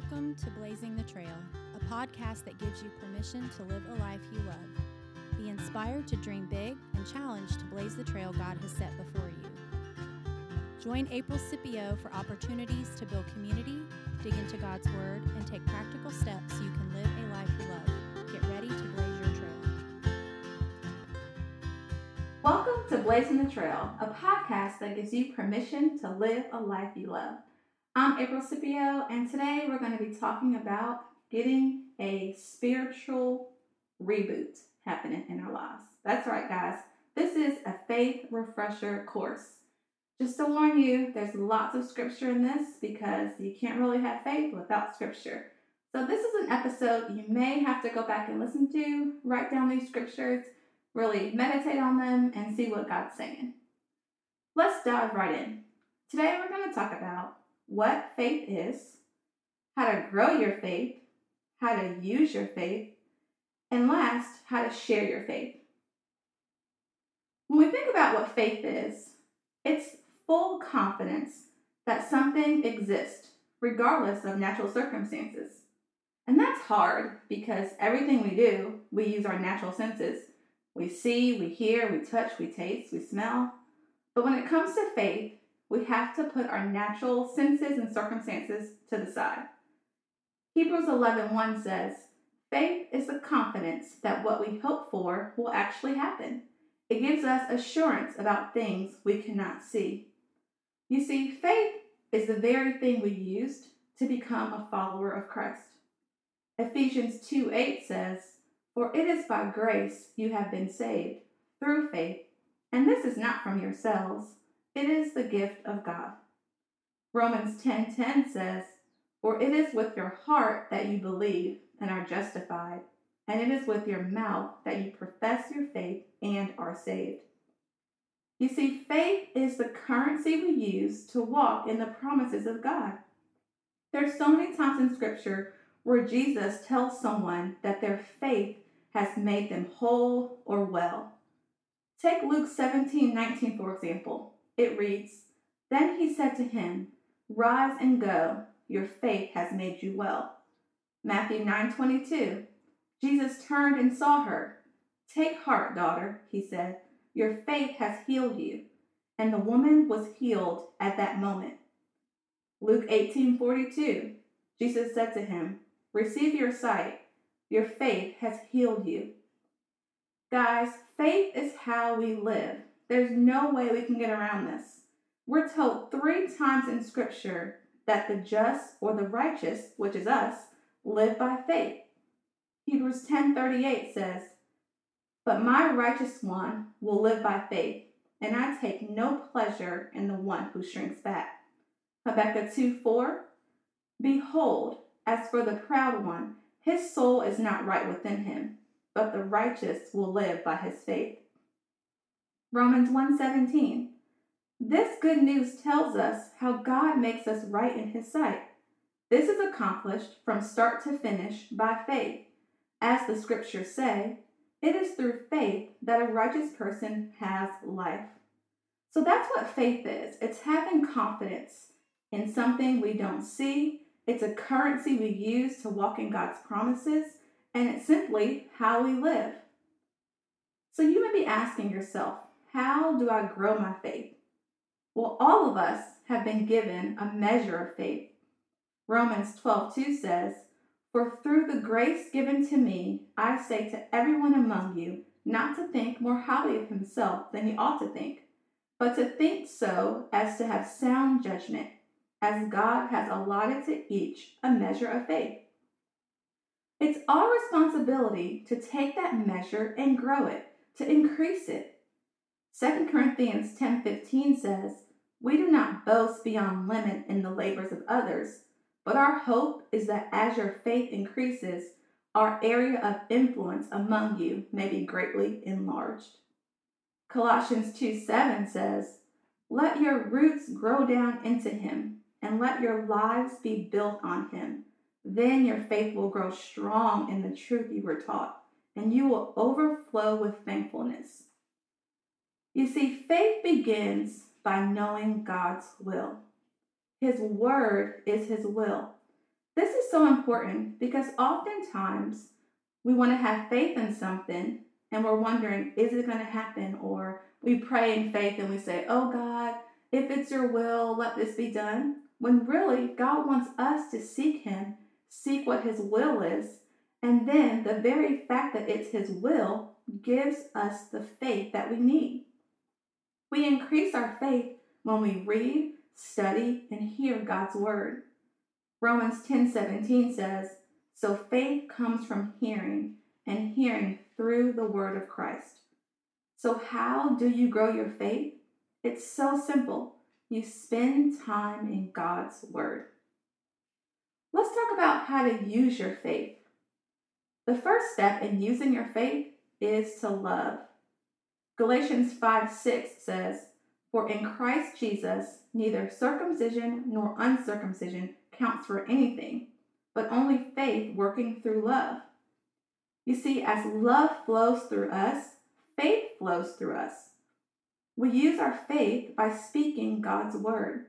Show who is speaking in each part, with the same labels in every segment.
Speaker 1: Welcome to Blazing the Trail, a podcast that gives you permission to live a life you love. Be inspired to dream big and challenged to blaze the trail God has set before you. Join April Scipio for opportunities to build community, dig into God's Word, and take practical steps so you can live a life you love. Get ready to blaze your trail.
Speaker 2: Welcome to Blazing the Trail, a podcast that gives you permission to live a life you love. I'm April Scipio, and today we're going to be talking about getting a spiritual reboot happening in our lives. That's right, guys. This is a faith refresher course. Just to warn you, there's lots of scripture in this because you can't really have faith without scripture. So, this is an episode you may have to go back and listen to, write down these scriptures, really meditate on them, and see what God's saying. Let's dive right in. Today, we're going to talk about what faith is, how to grow your faith, how to use your faith, and last, how to share your faith. When we think about what faith is, it's full confidence that something exists regardless of natural circumstances. And that's hard because everything we do, we use our natural senses. We see, we hear, we touch, we taste, we smell. But when it comes to faith, we have to put our natural senses and circumstances to the side. Hebrews 11:1 says, "Faith is the confidence that what we hope for will actually happen. It gives us assurance about things we cannot see." You see, faith is the very thing we used to become a follower of Christ. Ephesians 2:8 says, "For it is by grace you have been saved through faith, and this is not from yourselves." It is the gift of God. Romans 10:10 10, 10 says, "For it is with your heart that you believe and are justified, and it is with your mouth that you profess your faith and are saved." You see, faith is the currency we use to walk in the promises of God. There's so many times in scripture where Jesus tells someone that their faith has made them whole or well. Take Luke 17 19, for example. It reads, Then he said to him, Rise and go, your faith has made you well. Matthew 9:22. Jesus turned and saw her. Take heart, daughter, he said. Your faith has healed you. And the woman was healed at that moment. Luke 18:42. Jesus said to him, Receive your sight. Your faith has healed you. Guys, faith is how we live. There's no way we can get around this. We're told three times in Scripture that the just or the righteous, which is us, live by faith. Hebrews 10:38 says, "But my righteous one will live by faith, and I take no pleasure in the one who shrinks back." Habakkuk 2:4, "Behold, as for the proud one, his soul is not right within him, but the righteous will live by his faith." Romans 1:17. This good news tells us how God makes us right in his sight. This is accomplished from start to finish by faith. As the scriptures say, it is through faith that a righteous person has life. So that's what faith is. It's having confidence in something we don't see. It's a currency we use to walk in God's promises, and it's simply how we live. So you may be asking yourself, how do I grow my faith? Well, all of us have been given a measure of faith. Romans 12:2 says, "For through the grace given to me, I say to everyone among you, not to think more highly of himself than he ought to think, but to think so as to have sound judgment, as God has allotted to each a measure of faith." It's our responsibility to take that measure and grow it, to increase it. 2 Corinthians 10:15 says, "We do not boast beyond limit in the labors of others, but our hope is that as your faith increases, our area of influence among you may be greatly enlarged." Colossians 2:7 says, "Let your roots grow down into him, and let your lives be built on him. Then your faith will grow strong in the truth you were taught, and you will overflow with thankfulness." You see, faith begins by knowing God's will. His word is His will. This is so important because oftentimes we want to have faith in something and we're wondering, is it going to happen? Or we pray in faith and we say, oh God, if it's your will, let this be done. When really, God wants us to seek Him, seek what His will is, and then the very fact that it's His will gives us the faith that we need. We increase our faith when we read, study, and hear God's Word. Romans 10 17 says, So faith comes from hearing, and hearing through the Word of Christ. So, how do you grow your faith? It's so simple. You spend time in God's Word. Let's talk about how to use your faith. The first step in using your faith is to love. Galatians 5 6 says, For in Christ Jesus, neither circumcision nor uncircumcision counts for anything, but only faith working through love. You see, as love flows through us, faith flows through us. We use our faith by speaking God's word.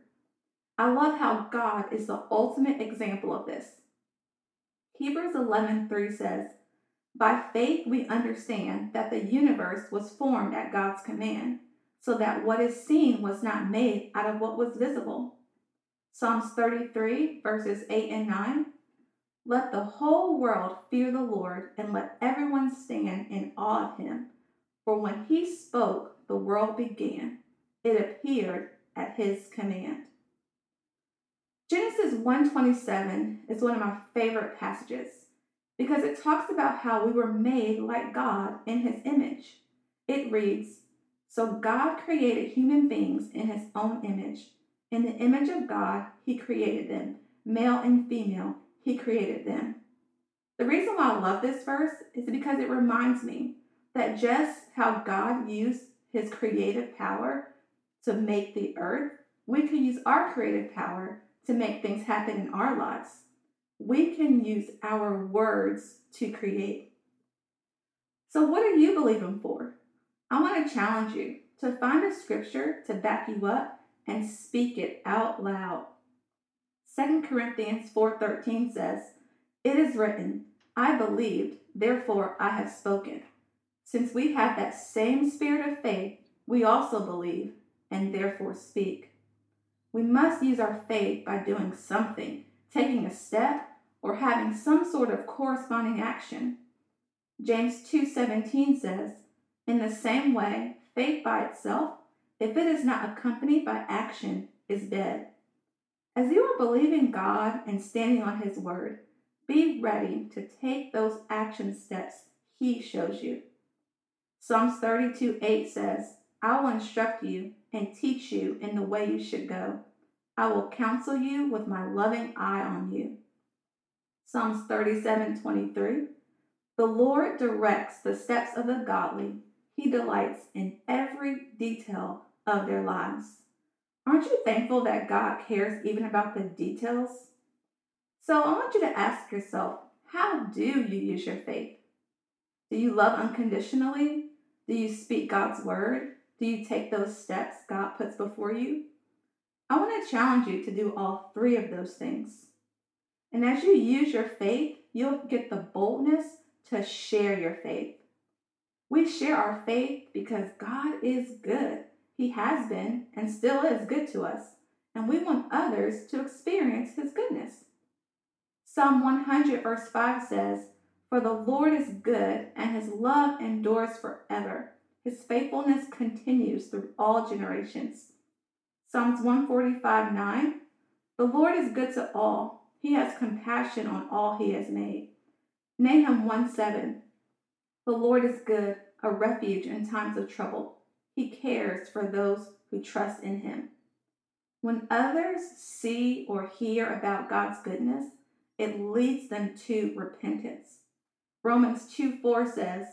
Speaker 2: I love how God is the ultimate example of this. Hebrews 11:3 says, "By faith we understand that the universe was formed at God's command, so that what is seen was not made out of what was visible." Psalms 33 verses 8 and 9 let the whole world fear the Lord, and let everyone stand in awe of him. For when he spoke, the world began. It appeared at his command. Genesis 1:27 is one of my favorite passages because it talks about how we were made like God in his image. It reads, "So God created human beings in his own image. In the image of God, he created them, male and female." He created them. The reason why I love this verse is because it reminds me that just how God used his creative power to make the earth, we can use our creative power to make things happen in our lives. We can use our words to create. So, what are you believing for? I want to challenge you to find a scripture to back you up and speak it out loud. 2 Corinthians 4:13 says, "It is written, I believed, therefore I have spoken." Since we have that same spirit of faith, we also believe and therefore speak. We must use our faith by doing something, taking a step, or having some sort of corresponding action. James 2:17 says, "In the same way, faith by itself, if it is not accompanied by action, is dead." As you are believing God and standing on His word, be ready to take those action steps He shows you. Psalms 32 8 says, I will instruct you and teach you in the way you should go. I will counsel you with my loving eye on you. Psalms 37 23, The Lord directs the steps of the godly. He delights in every detail of their lives. Aren't you thankful that God cares even about the details? So I want you to ask yourself how do you use your faith? Do you love unconditionally? Do you speak God's word? Do you take those steps God puts before you? I want to challenge you to do all three of those things. And as you use your faith, you'll get the boldness to share your faith. We share our faith because God is good. He has been and still is good to us, and we want others to experience His goodness. Psalm 100, verse 5 says, For the Lord is good, and His love endures forever. His faithfulness continues through all generations. Psalms 145, 9, The Lord is good to all. He has compassion on all He has made. Nahum 1 7, The Lord is good, a refuge in times of trouble. He cares for those who trust in Him. When others see or hear about God's goodness, it leads them to repentance. Romans 2 4 says,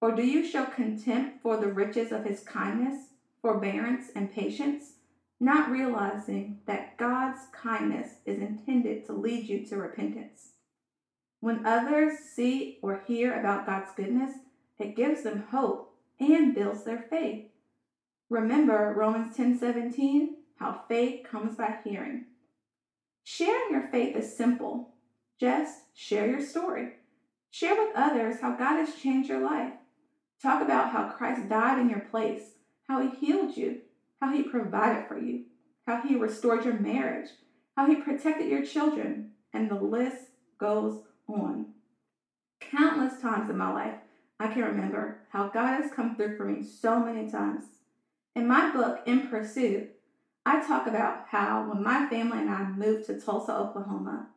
Speaker 2: Or do you show contempt for the riches of his kindness, forbearance, and patience, not realizing that God's kindness is intended to lead you to repentance? When others see or hear about God's goodness, it gives them hope and builds their faith. Remember Romans 10:17, how faith comes by hearing. Sharing your faith is simple. Just share your story. Share with others how God has changed your life. Talk about how Christ died in your place, how he healed you, how he provided for you, how he restored your marriage, how he protected your children, and the list goes on. Countless times in my life, I can remember how God has come through for me so many times. In my book, In Pursuit, I talk about how when my family and I moved to Tulsa, Oklahoma,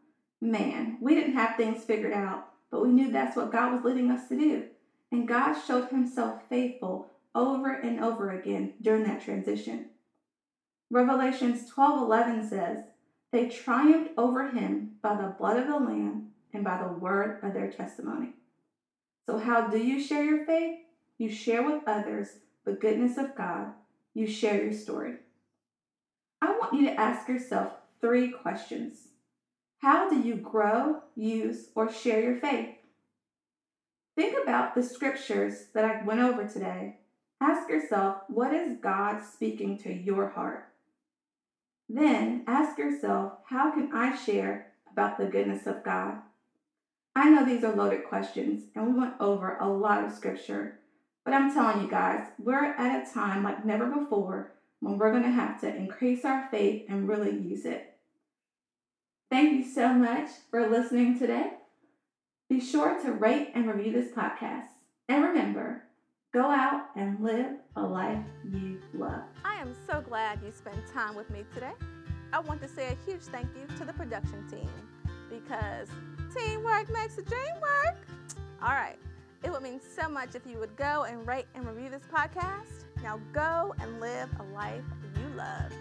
Speaker 2: man, we didn't have things figured out, but we knew that's what God was leading us to do. And God showed himself faithful over and over again during that transition. Revelations 12:11 says, "They triumphed over him by the blood of the lamb and by the word of their testimony." So how do you share your faith? You share with others the goodness of God. You share your story. I want you to ask yourself three questions. How do you grow, use, or share your faith? Think about the scriptures that I went over today. Ask yourself, what is God speaking to your heart? Then ask yourself, how can I share about the goodness of God? I know these are loaded questions, and we went over a lot of scripture, but I'm telling you guys, we're at a time like never before when we're going to have to increase our faith and really use it. Thank you so much for listening today. Be sure to rate and review this podcast. And remember, go out and live a life you love.
Speaker 3: I am so glad you spent time with me today. I want to say a huge thank you to the production team because teamwork makes the dream work. All right. It would mean so much if you would go and rate and review this podcast. Now go and live a life you love.